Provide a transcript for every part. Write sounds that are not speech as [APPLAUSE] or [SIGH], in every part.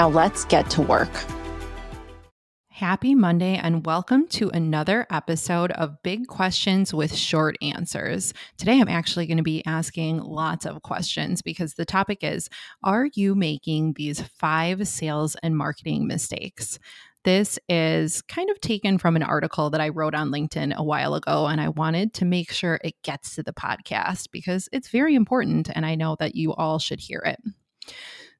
Now let's get to work. Happy Monday, and welcome to another episode of Big Questions with Short Answers. Today, I'm actually going to be asking lots of questions because the topic is Are you making these five sales and marketing mistakes? This is kind of taken from an article that I wrote on LinkedIn a while ago, and I wanted to make sure it gets to the podcast because it's very important, and I know that you all should hear it.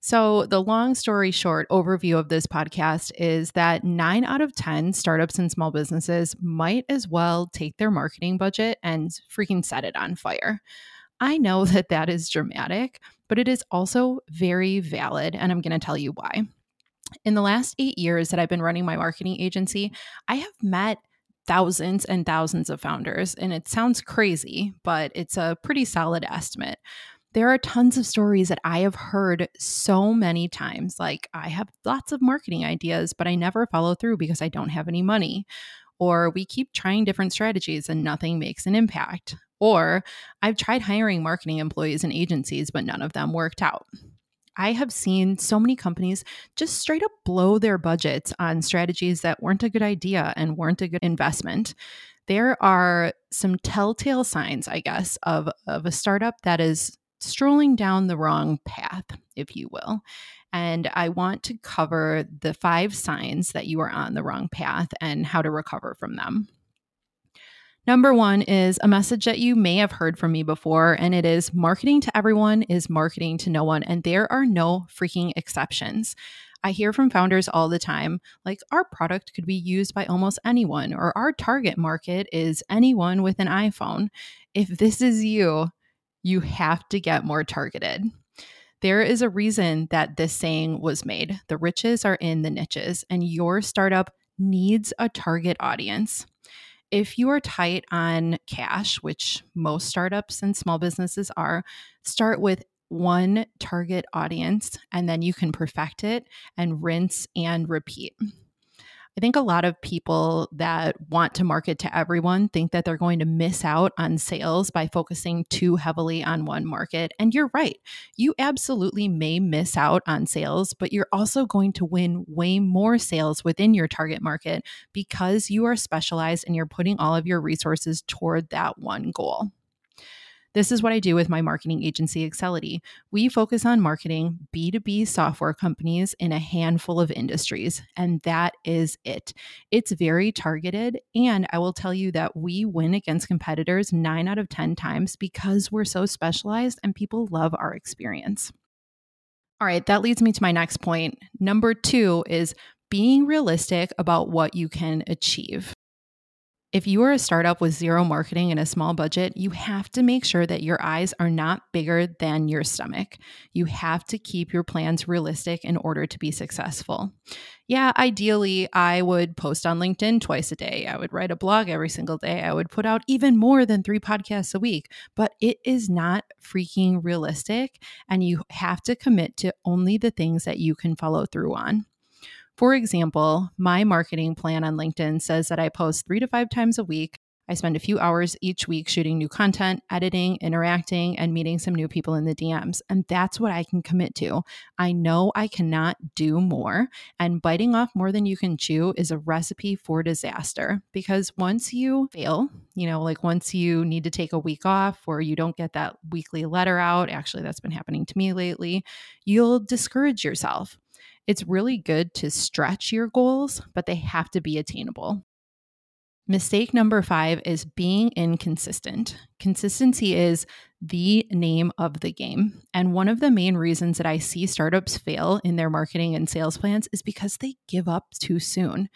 So, the long story short overview of this podcast is that nine out of 10 startups and small businesses might as well take their marketing budget and freaking set it on fire. I know [LAUGHS] that that is dramatic, but it is also very valid, and I'm going to tell you why. In the last eight years that I've been running my marketing agency, I have met thousands and thousands of founders. And it sounds crazy, but it's a pretty solid estimate there are tons of stories that I have heard so many times. Like, I have lots of marketing ideas, but I never follow through because I don't have any money. Or we keep trying different strategies and nothing makes an impact. Or I've tried hiring marketing employees and agencies, but none of them worked out. I have seen so many companies just straight up blow their budgets on strategies that weren't a good idea and weren't a good investment. There are some telltale signs, I guess, of, of a startup that is strolling down the wrong path, if you will. And I want to cover the five signs that you are on the wrong path and how to recover from them. Number one is a message that you may have heard from me before, and it is marketing to everyone is marketing to no one. And there are no freaking exceptions. I hear from founders all the time like, our product could be used by almost anyone, or our target market is anyone with an iPhone. If this is you, you have to get more targeted. There is a reason that this saying was made. The riches are in the niches, and your startup needs a target audience. If you are tight on cash, which most startups and small businesses are, start with one target audience and then you can perfect it and rinse and repeat. I think a lot of people that want to market to everyone think that they're going to miss out on sales by focusing too heavily on one market. And you're right. You absolutely may miss out on sales, but you're also going to win way more sales within your target market because you are specialized and you're putting all of your resources toward that one goal. This is what I do with my marketing agency, Accelity. We focus on marketing B2B software companies in a handful of industries, and that is it. It's very targeted, and I will tell you that we win against competitors nine out of 10 times because we're so specialized and people love our experience. All right, that leads me to my next point. Number two is being realistic about what you can achieve. If you are a startup with zero marketing and a small budget, you have to make sure that your eyes are not bigger than your stomach. You have to keep your plans realistic in order to be successful. Yeah, ideally, I would post on LinkedIn twice a day. I would write a blog every single day. I would put out even more than three podcasts a week, but it is not freaking realistic. And you have to commit to only the things that you can follow through on. For example, my marketing plan on LinkedIn says that I post three to five times a week. I spend a few hours each week shooting new content, editing, interacting, and meeting some new people in the DMs. And that's what I can commit to. I know I cannot do more, and biting off more than you can chew is a recipe for disaster because once you fail, you know, like once you need to take a week off or you don't get that weekly letter out, actually, that's been happening to me lately, you'll discourage yourself. It's really good to stretch your goals, but they have to be attainable. Mistake number five is being inconsistent. Consistency is the name of the game. And one of the main reasons that I see startups fail in their marketing and sales plans is because they give up too soon.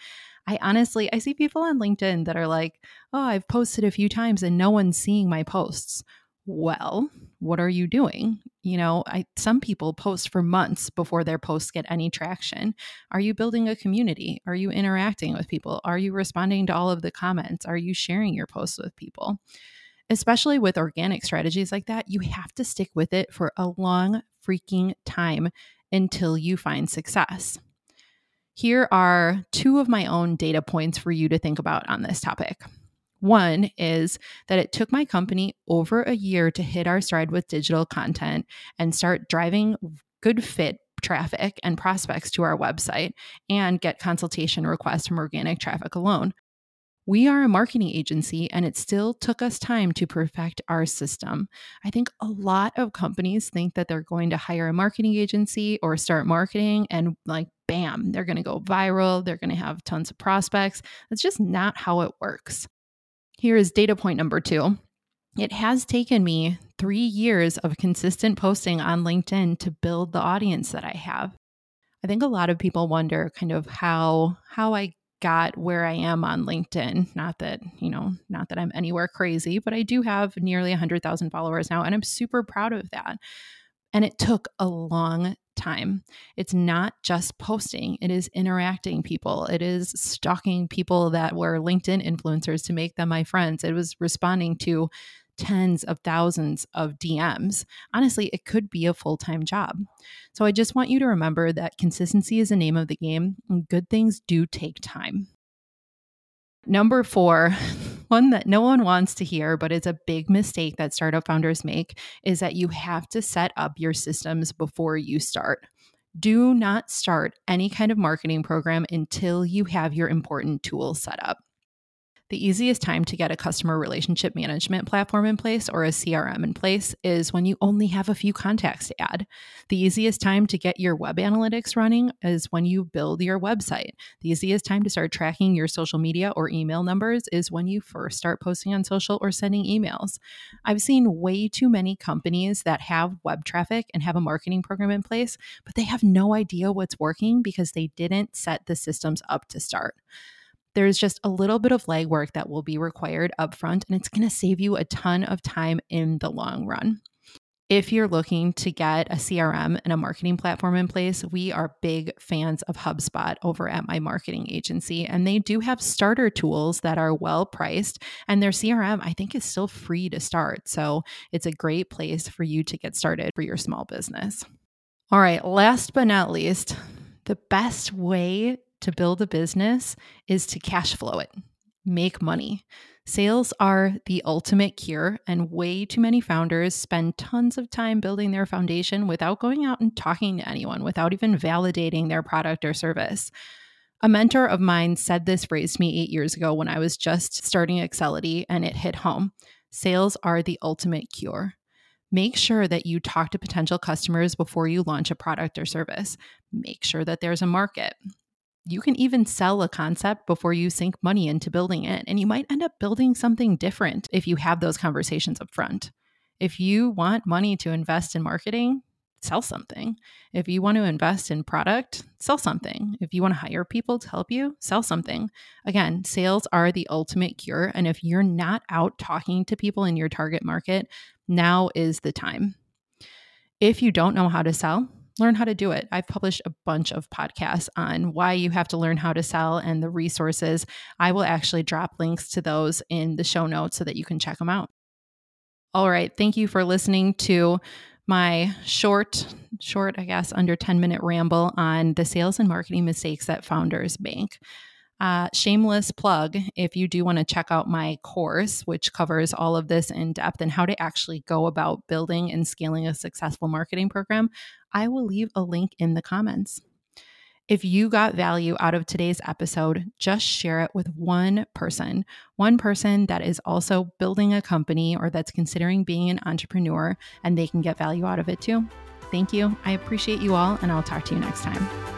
I honestly, I see people on LinkedIn that are like, oh, I've posted a few times and no one's seeing my posts. Well, what are you doing? You know, I, some people post for months before their posts get any traction. Are you building a community? Are you interacting with people? Are you responding to all of the comments? Are you sharing your posts with people? Especially with organic strategies like that, you have to stick with it for a long freaking time until you find success. Here are two of my own data points for you to think about on this topic. One is that it took my company over a year to hit our stride with digital content and start driving good fit traffic and prospects to our website and get consultation requests from organic traffic alone. We are a marketing agency and it still took us time to perfect our system. I think a lot of companies think that they're going to hire a marketing agency or start marketing and, like, bam, they're going to go viral. They're going to have tons of prospects. That's just not how it works. Here is data point number two. It has taken me three years of consistent posting on LinkedIn to build the audience that I have. I think a lot of people wonder kind of how how I got where I am on LinkedIn. Not that, you know, not that I'm anywhere crazy, but I do have nearly 100,000 followers now and I'm super proud of that. And it took a long time. It's not just posting, it is interacting people. It is stalking people that were LinkedIn influencers to make them my friends. It was responding to tens of thousands of DMs. Honestly, it could be a full time job. So I just want you to remember that consistency is the name of the game, and good things do take time. Number four, [LAUGHS] one that no one wants to hear, but it's a big mistake that startup founders make, is that you have to set up your systems before you start. Do not start any kind of marketing program until you have your important tools set up. The easiest time to get a customer relationship management platform in place or a CRM in place is when you only have a few contacts to add. The easiest time to get your web analytics running is when you build your website. The easiest time to start tracking your social media or email numbers is when you first start posting on social or sending emails. I've seen way too many companies that have web traffic and have a marketing program in place, but they have no idea what's working because they didn't set the systems up to start there's just a little bit of legwork that will be required upfront, and it's going to save you a ton of time in the long run. If you're looking to get a CRM and a marketing platform in place, we are big fans of HubSpot over at my marketing agency. And they do have starter tools that are well priced. And their CRM, I think, is still free to start. So it's a great place for you to get started for your small business. All right, last but not least, the best way to build a business is to cash flow it, make money. Sales are the ultimate cure, and way too many founders spend tons of time building their foundation without going out and talking to anyone, without even validating their product or service. A mentor of mine said this phrase to me eight years ago when I was just starting Accelity, and it hit home. Sales are the ultimate cure. Make sure that you talk to potential customers before you launch a product or service. Make sure that there's a market you can even sell a concept before you sink money into building it. And you might end up building something different if you have those conversations up front. If you want money to invest in marketing, sell something. If you want to invest in product, sell something. If you want to hire people to help you, sell something. Again, sales are the ultimate cure. And if you're not out talking to people in your target market, now is the time. If you don't know how to sell, learn how to do it. I've published a bunch of podcasts on why you have to learn how to sell and the resources. I will actually drop links to those in the show notes so that you can check them out. All right. Thank you for listening to my short, short, I guess, under 10 minute ramble on the sales and marketing mistakes that founders make. Uh, shameless plug if you do want to check out my course, which covers all of this in depth and how to actually go about building and scaling a successful marketing program, I will leave a link in the comments. If you got value out of today's episode, just share it with one person, one person that is also building a company or that's considering being an entrepreneur, and they can get value out of it too. Thank you. I appreciate you all, and I'll talk to you next time.